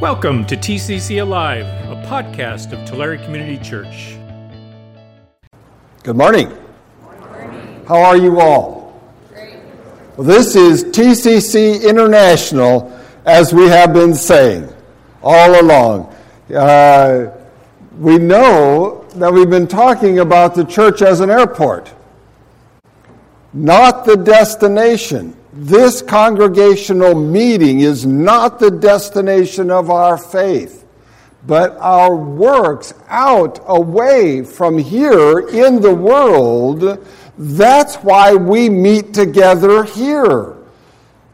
Welcome to TCC Alive, a podcast of Tulare Community Church. Good morning. How are you all? Great. Well, this is TCC International, as we have been saying all along. Uh, we know that we've been talking about the church as an airport, not the destination. This congregational meeting is not the destination of our faith, but our works out away from here in the world. That's why we meet together here.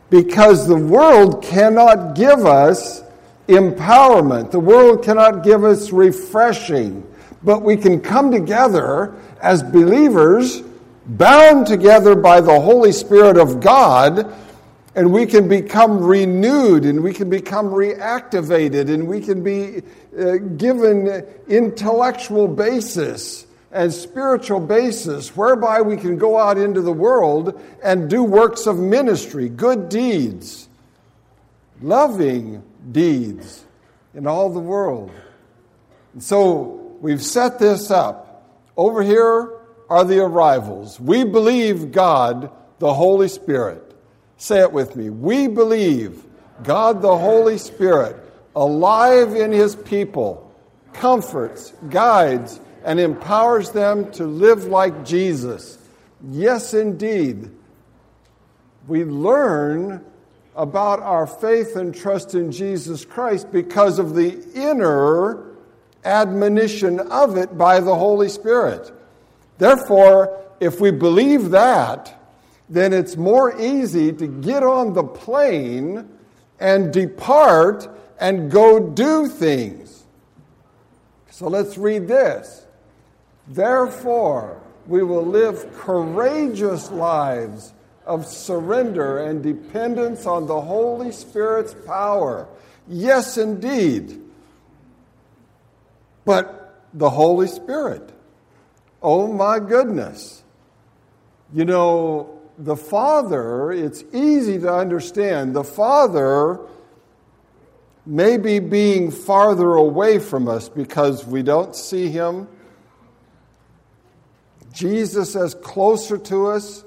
Because the world cannot give us empowerment, the world cannot give us refreshing, but we can come together as believers bound together by the Holy Spirit of God, and we can become renewed and we can become reactivated and we can be uh, given intellectual basis and spiritual basis whereby we can go out into the world and do works of ministry, good deeds, loving deeds in all the world. And so we've set this up. Over here, are the arrivals. We believe God, the Holy Spirit. Say it with me. We believe God, the Holy Spirit, alive in His people, comforts, guides, and empowers them to live like Jesus. Yes, indeed. We learn about our faith and trust in Jesus Christ because of the inner admonition of it by the Holy Spirit. Therefore, if we believe that, then it's more easy to get on the plane and depart and go do things. So let's read this. Therefore, we will live courageous lives of surrender and dependence on the Holy Spirit's power. Yes, indeed. But the Holy Spirit Oh my goodness. You know, the Father, it's easy to understand. The Father may be being farther away from us because we don't see Him. Jesus is closer to us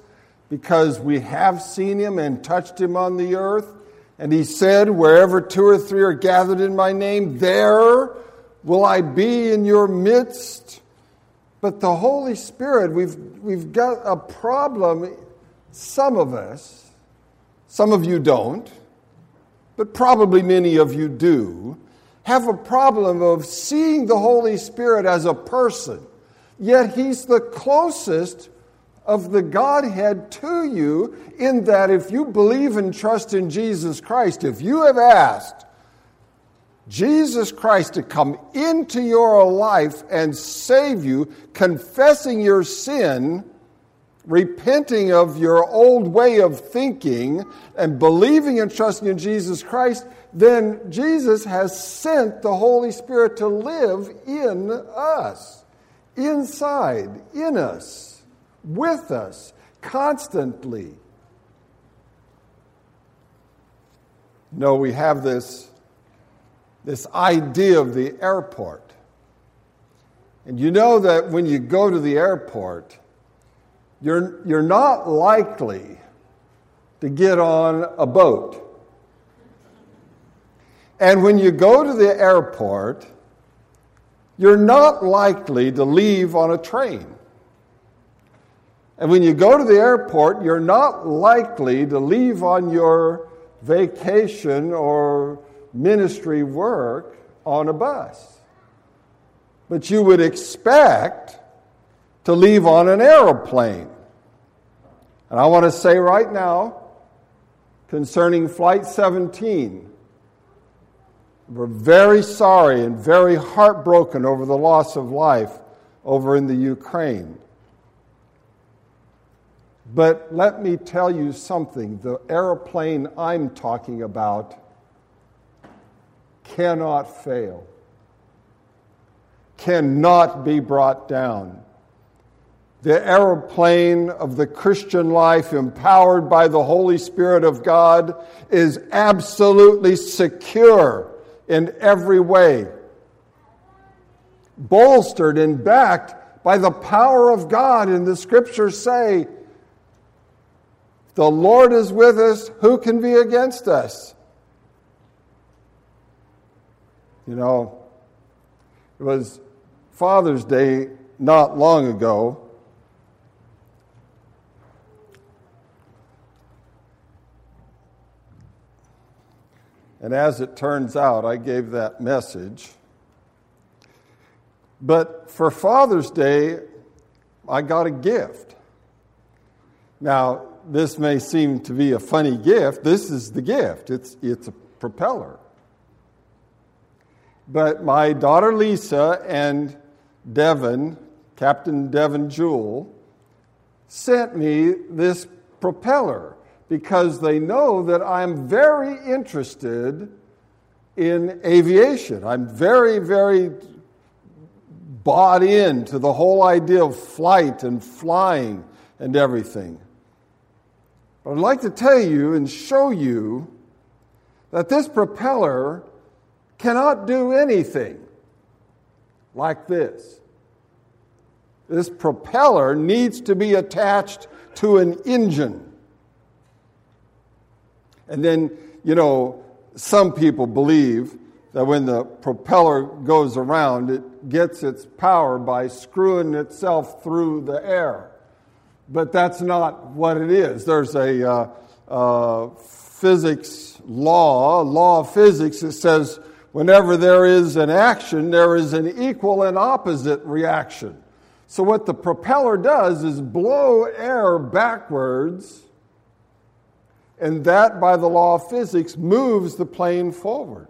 because we have seen Him and touched Him on the earth. And He said, Wherever two or three are gathered in my name, there will I be in your midst. But the Holy Spirit, we've, we've got a problem, some of us, some of you don't, but probably many of you do, have a problem of seeing the Holy Spirit as a person. Yet He's the closest of the Godhead to you, in that if you believe and trust in Jesus Christ, if you have asked, Jesus Christ to come into your life and save you, confessing your sin, repenting of your old way of thinking, and believing and trusting in Jesus Christ, then Jesus has sent the Holy Spirit to live in us, inside, in us, with us, constantly. No, we have this this idea of the airport. And you know that when you go to the airport, you're, you're not likely to get on a boat. And when you go to the airport, you're not likely to leave on a train. And when you go to the airport, you're not likely to leave on your vacation or ministry work on a bus. But you would expect to leave on an aeroplane. And I want to say right now, concerning Flight 17, we're very sorry and very heartbroken over the loss of life over in the Ukraine. But let me tell you something the airplane I'm talking about cannot fail, cannot be brought down. The aeroplane of the Christian life, empowered by the Holy Spirit of God, is absolutely secure in every way, bolstered and backed by the power of God. And the scriptures say, The Lord is with us, who can be against us? You know, it was Father's Day not long ago. And as it turns out, I gave that message. But for Father's Day, I got a gift. Now, this may seem to be a funny gift. This is the gift it's, it's a propeller. But my daughter Lisa and Devon, Captain Devon Jewell, sent me this propeller because they know that I'm very interested in aviation. I'm very, very bought into the whole idea of flight and flying and everything. But I'd like to tell you and show you that this propeller cannot do anything like this. This propeller needs to be attached to an engine. And then, you know, some people believe that when the propeller goes around, it gets its power by screwing itself through the air. But that's not what it is. There's a uh, uh, physics law, law of physics that says whenever there is an action, there is an equal and opposite reaction. So, what the propeller does is blow air backwards and that, by the law of physics, moves the plane forward.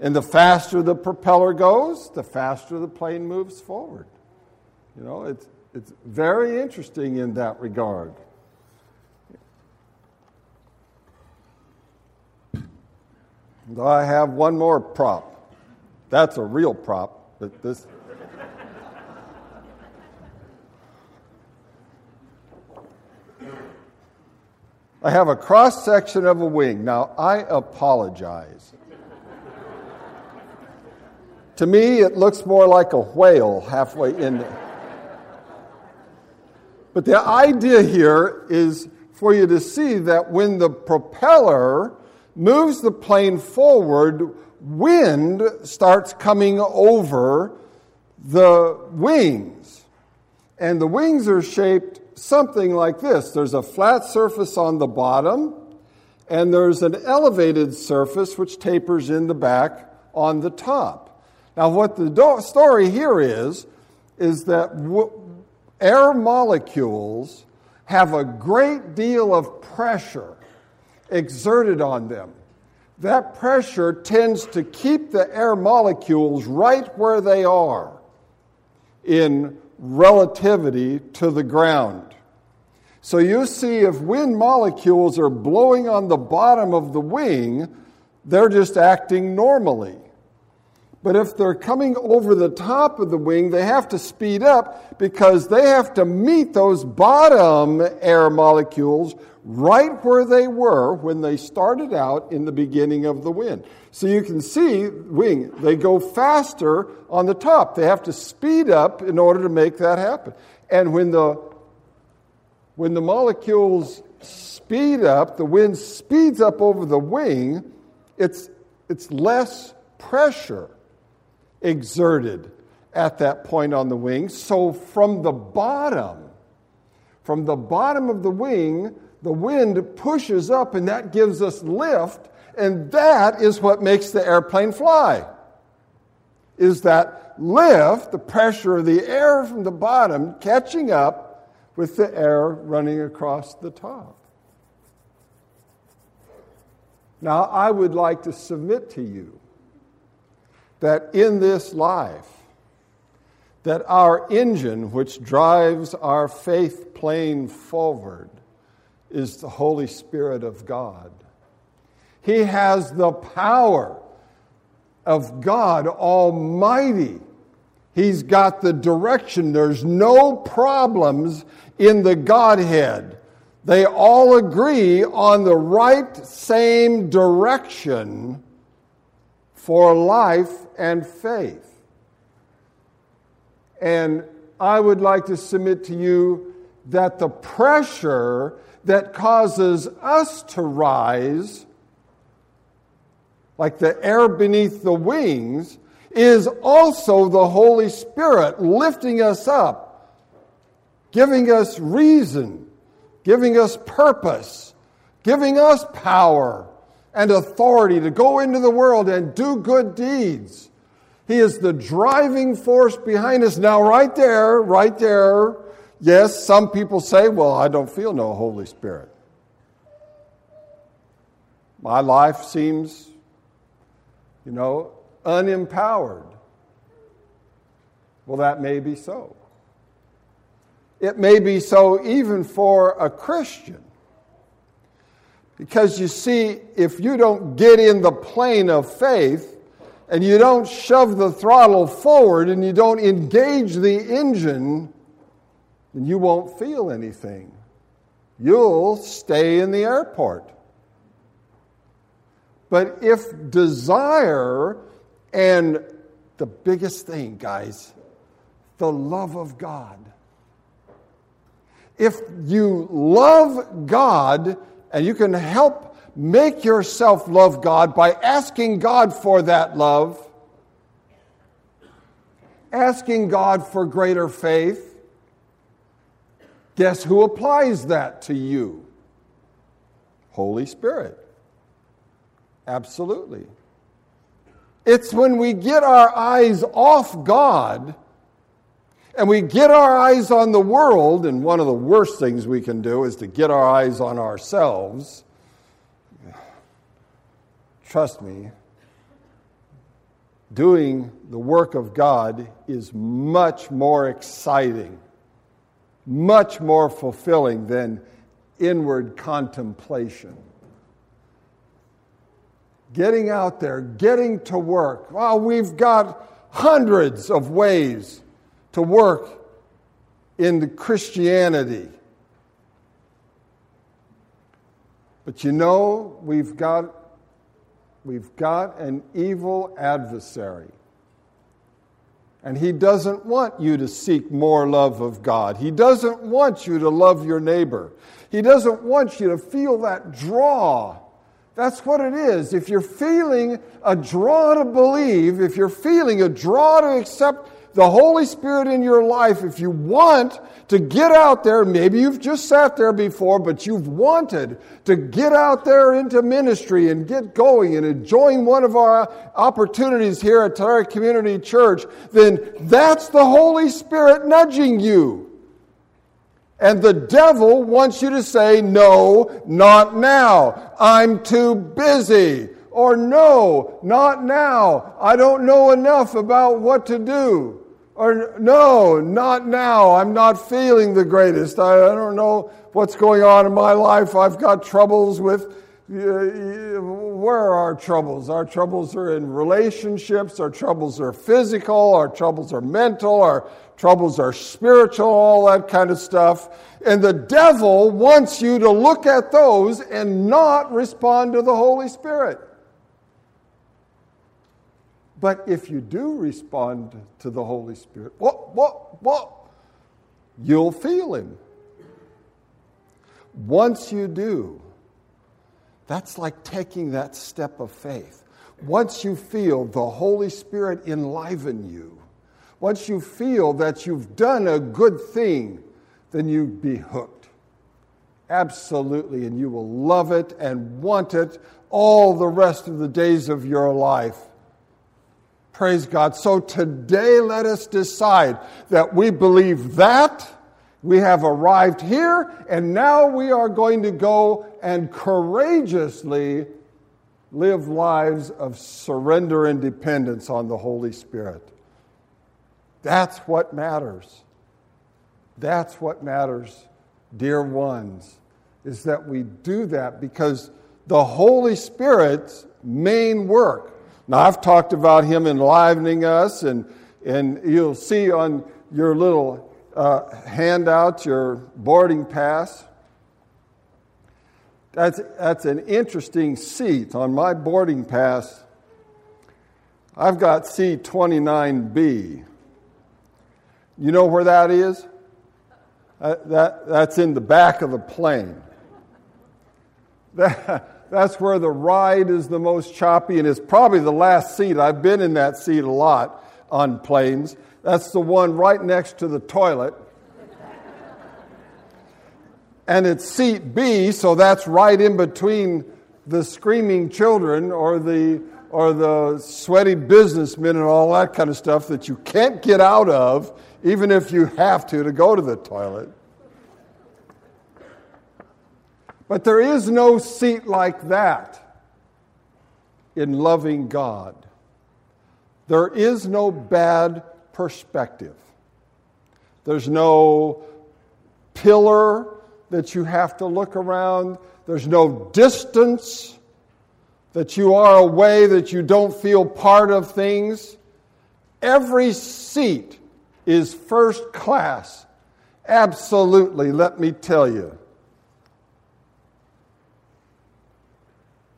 And the faster the propeller goes, the faster the plane moves forward. You know, it's, it's very interesting in that regard. I have one more prop. That's a real prop, but this. I have a cross section of a wing. Now, I apologize. to me, it looks more like a whale halfway in. But the idea here is for you to see that when the propeller moves the plane forward, wind starts coming over the wings. And the wings are shaped something like this there's a flat surface on the bottom, and there's an elevated surface which tapers in the back on the top. Now, what the do- story here is, is that w- air molecules have a great deal of pressure exerted on them. That pressure tends to keep the air molecules right where they are in relativity to the ground. So you see, if wind molecules are blowing on the bottom of the wing, they're just acting normally. But if they're coming over the top of the wing, they have to speed up because they have to meet those bottom air molecules right where they were when they started out in the beginning of the wind. So you can see wing, they go faster on the top. They have to speed up in order to make that happen. And when the when the molecules speed up, the wind speeds up over the wing, it's, it's less pressure exerted at that point on the wing. So from the bottom, from the bottom of the wing, the wind pushes up and that gives us lift, and that is what makes the airplane fly. Is that lift, the pressure of the air from the bottom catching up with the air running across the top. Now, I would like to submit to you that in this life, that our engine which drives our faith plane forward is the Holy Spirit of God. He has the power of God Almighty. He's got the direction. There's no problems in the Godhead. They all agree on the right same direction for life and faith. And I would like to submit to you that the pressure that causes us to rise, like the air beneath the wings, is also the Holy Spirit lifting us up, giving us reason, giving us purpose, giving us power and authority to go into the world and do good deeds. He is the driving force behind us. Now, right there, right there, yes, some people say, well, I don't feel no Holy Spirit. My life seems, you know, unempowered. Well, that may be so. It may be so even for a Christian. Because you see, if you don't get in the plane of faith and you don't shove the throttle forward and you don't engage the engine, then you won't feel anything. You'll stay in the airport. But if desire and the biggest thing, guys, the love of God. If you love God and you can help make yourself love God by asking God for that love, asking God for greater faith, guess who applies that to you? Holy Spirit. Absolutely. It's when we get our eyes off God and we get our eyes on the world, and one of the worst things we can do is to get our eyes on ourselves. Trust me, doing the work of God is much more exciting, much more fulfilling than inward contemplation getting out there, getting to work. Well, we've got hundreds of ways to work in Christianity. But you know, we've got, we've got an evil adversary. And he doesn't want you to seek more love of God. He doesn't want you to love your neighbor. He doesn't want you to feel that draw that's what it is. If you're feeling a draw to believe, if you're feeling a draw to accept the Holy Spirit in your life, if you want to get out there, maybe you've just sat there before, but you've wanted to get out there into ministry and get going and enjoying one of our opportunities here at Tulare Community Church, then that's the Holy Spirit nudging you. And the devil wants you to say, no, not now. I'm too busy. Or no, not now. I don't know enough about what to do. Or no, not now. I'm not feeling the greatest. I, I don't know what's going on in my life. I've got troubles with. Where are our troubles? Our troubles are in relationships. Our troubles are physical. Our troubles are mental. Our troubles are spiritual, all that kind of stuff. And the devil wants you to look at those and not respond to the Holy Spirit. But if you do respond to the Holy Spirit, what, what, what? You'll feel Him. Once you do, that's like taking that step of faith. Once you feel the Holy Spirit enliven you, once you feel that you've done a good thing, then you'd be hooked. Absolutely, and you will love it and want it all the rest of the days of your life. Praise God. So today, let us decide that we believe that. We have arrived here, and now we are going to go and courageously live lives of surrender and dependence on the Holy Spirit. That's what matters. That's what matters, dear ones, is that we do that because the Holy Spirit's main work. Now, I've talked about Him enlivening us, and, and you'll see on your little uh, handout, your boarding pass. That's, that's an interesting seat on my boarding pass. I've got C29B. You know where that is? Uh, that, that's in the back of the plane. That, that's where the ride is the most choppy, and it's probably the last seat. I've been in that seat a lot on planes. That's the one right next to the toilet. and it's seat B, so that's right in between the screaming children or the or the sweaty businessmen and all that kind of stuff that you can't get out of, even if you have to, to go to the toilet. But there is no seat like that in loving God. There is no bad perspective. There's no pillar that you have to look around. There's no distance that you are away, that you don't feel part of things. Every seat is first class. Absolutely, let me tell you.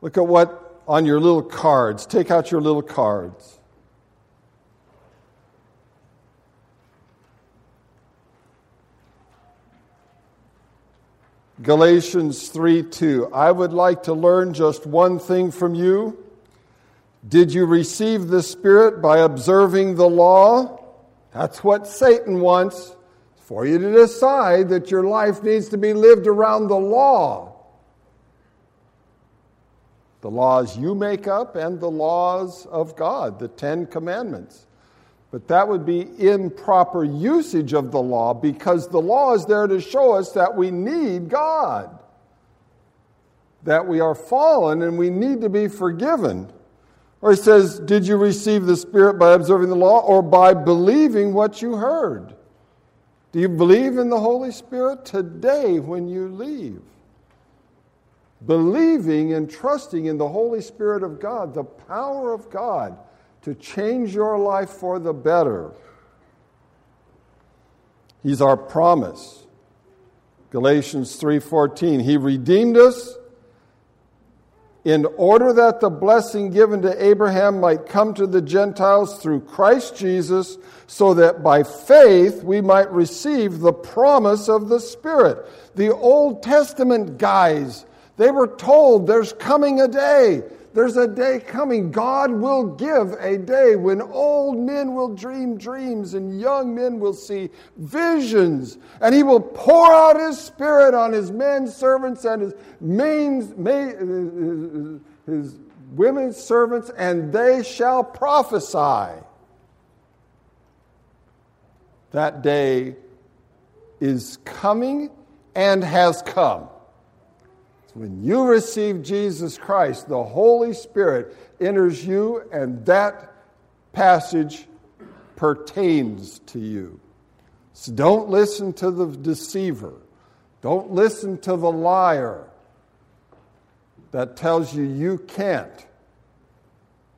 Look at what on your little cards. Take out your little cards. Galatians 3 2. I would like to learn just one thing from you. Did you receive the Spirit by observing the law? That's what Satan wants for you to decide that your life needs to be lived around the law. The laws you make up and the laws of God, the Ten Commandments. But that would be improper usage of the law because the law is there to show us that we need God, that we are fallen and we need to be forgiven. Or he says, Did you receive the Spirit by observing the law or by believing what you heard? Do you believe in the Holy Spirit today when you leave? Believing and trusting in the Holy Spirit of God, the power of God to change your life for the better. He's our promise. Galatians 3:14 He redeemed us in order that the blessing given to Abraham might come to the Gentiles through Christ Jesus so that by faith we might receive the promise of the Spirit. The Old Testament guys, they were told there's coming a day there's a day coming. God will give a day when old men will dream dreams and young men will see visions. And He will pour out His Spirit on His men servants and His, main, main, uh, uh, uh, his women servants, and they shall prophesy. That day is coming and has come. When you receive Jesus Christ, the Holy Spirit enters you, and that passage pertains to you. So don't listen to the deceiver. Don't listen to the liar that tells you you can't.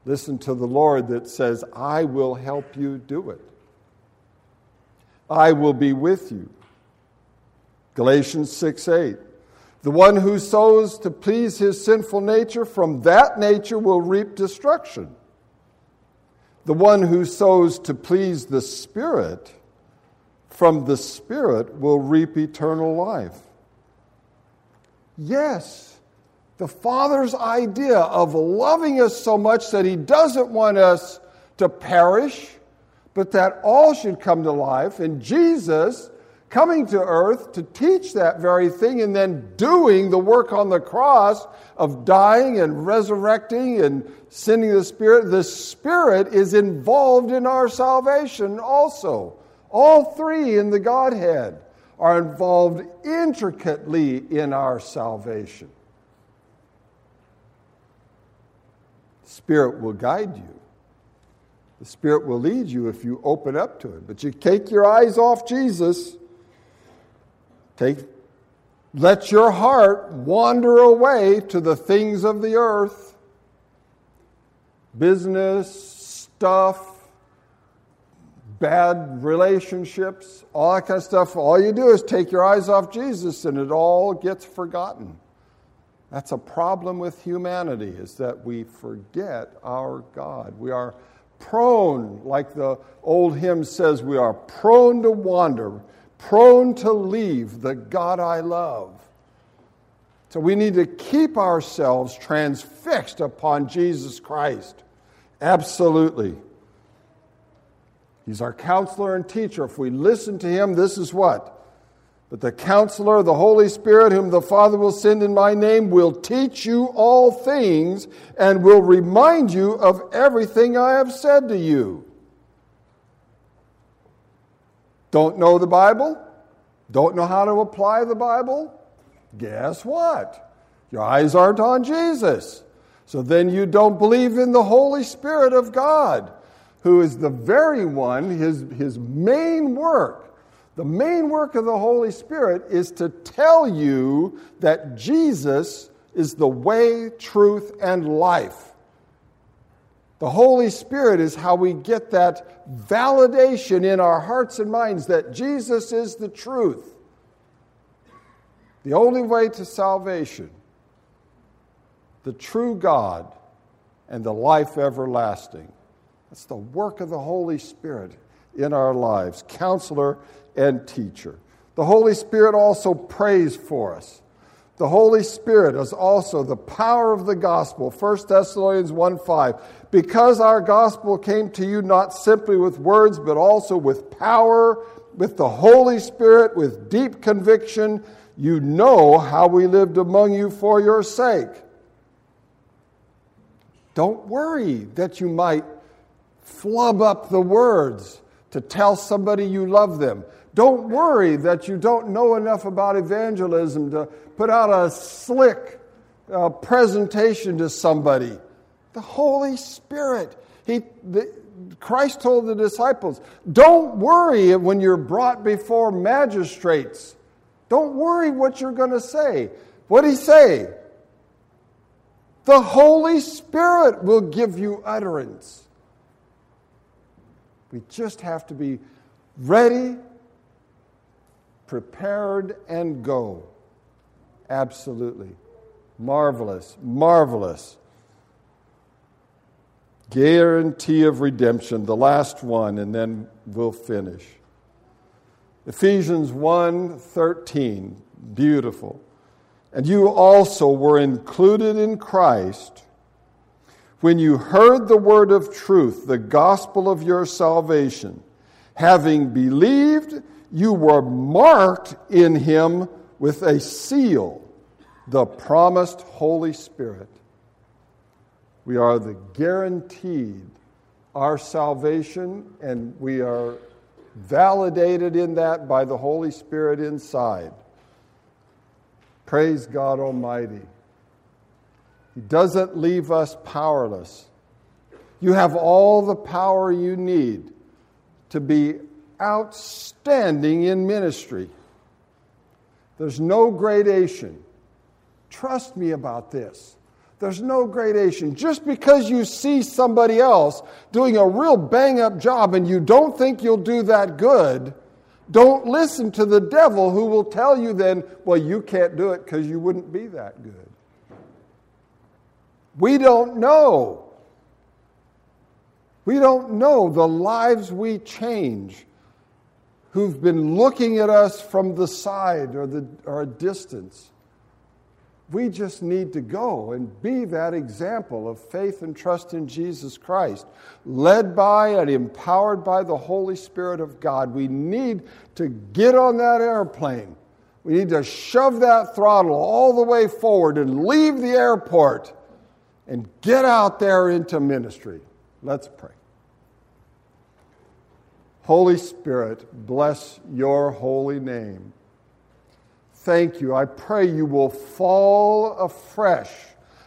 Listen to the Lord that says, I will help you do it. I will be with you. Galatians 6 8. The one who sows to please his sinful nature, from that nature will reap destruction. The one who sows to please the Spirit, from the Spirit will reap eternal life. Yes, the Father's idea of loving us so much that He doesn't want us to perish, but that all should come to life. And Jesus coming to earth to teach that very thing and then doing the work on the cross of dying and resurrecting and sending the Spirit. The Spirit is involved in our salvation also. All three in the Godhead are involved intricately in our salvation. The Spirit will guide you. The Spirit will lead you if you open up to it. But you take your eyes off Jesus Take, let your heart wander away to the things of the earth business, stuff, bad relationships, all that kind of stuff. All you do is take your eyes off Jesus and it all gets forgotten. That's a problem with humanity is that we forget our God. We are prone, like the old hymn says, we are prone to wander, prone to leave the God I love. So we need to keep ourselves transfixed upon Jesus Christ. Absolutely. He's our counselor and teacher. If we listen to him, this is what? But the counselor, the Holy Spirit, whom the Father will send in my name, will teach you all things and will remind you of everything I have said to you. Don't know the Bible? Don't know how to apply the Bible? Guess what? Your eyes aren't on Jesus. So then you don't believe in the Holy Spirit of God, who is the very one, his, his main work the main work of the Holy Spirit is to tell you that Jesus is the way, truth, and life. The Holy Spirit is how we get that validation in our hearts and minds that Jesus is the truth. The only way to salvation, the true God, and the life everlasting. That's the work of the Holy Spirit in our lives. Counselor and teacher. The Holy Spirit also prays for us. The Holy Spirit is also the power of the gospel. 1 Thessalonians 1 5. Because our gospel came to you not simply with words, but also with power, with the Holy Spirit, with deep conviction, you know how we lived among you for your sake. Don't worry that you might flub up the words to tell somebody you love them. Don't worry that you don't know enough about evangelism to put out a slick uh, presentation to somebody. The Holy Spirit. He, the, Christ told the disciples, don't worry when you're brought before magistrates. Don't worry what you're going to say. What did he say? The Holy Spirit will give you utterance. We just have to be ready prepared and go. Absolutely. Marvelous, marvelous. Guarantee of redemption, the last one, and then we'll finish. Ephesians 1 13, beautiful. And you also were included in Christ when you heard the word of truth, the gospel of your salvation. Having believed, you were marked in him with a seal, the promised Holy Spirit. We are the guaranteed our salvation, and we are validated in that by the Holy Spirit inside. Praise God Almighty. He doesn't leave us powerless. You have all the power you need to be outstanding in ministry. There's no gradation. Trust me about this. There's no gradation. Just because you see somebody else doing a real bang up job and you don't think you'll do that good, don't listen to the devil who will tell you then, well, you can't do it because you wouldn't be that good. We don't know. We don't know the lives we change who've been looking at us from the side or, the, or a distance. We just need to go and be that example of faith and trust in Jesus Christ, led by and empowered by the Holy Spirit of God. We need to get on that airplane. We need to shove that throttle all the way forward and leave the airport and get out there into ministry. Let's pray. Holy Spirit, bless your holy name. Thank you. I pray you will fall afresh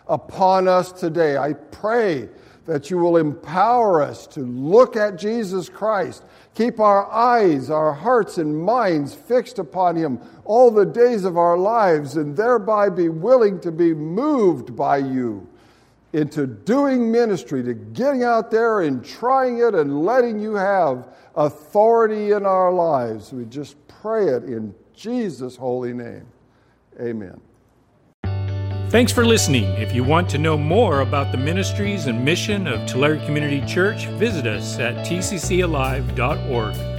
upon us today. I pray that you will empower us to look at Jesus Christ, keep our eyes, our hearts, and minds fixed upon him all the days of our lives, and thereby be willing to be moved by you into doing ministry, to getting out there and trying it and letting you have authority in our lives. We just pray it in Jesus' holy name. Amen. Thanks for listening. If you want to know more about the ministries and mission of Tulare Community Church, visit us at tccalive.org.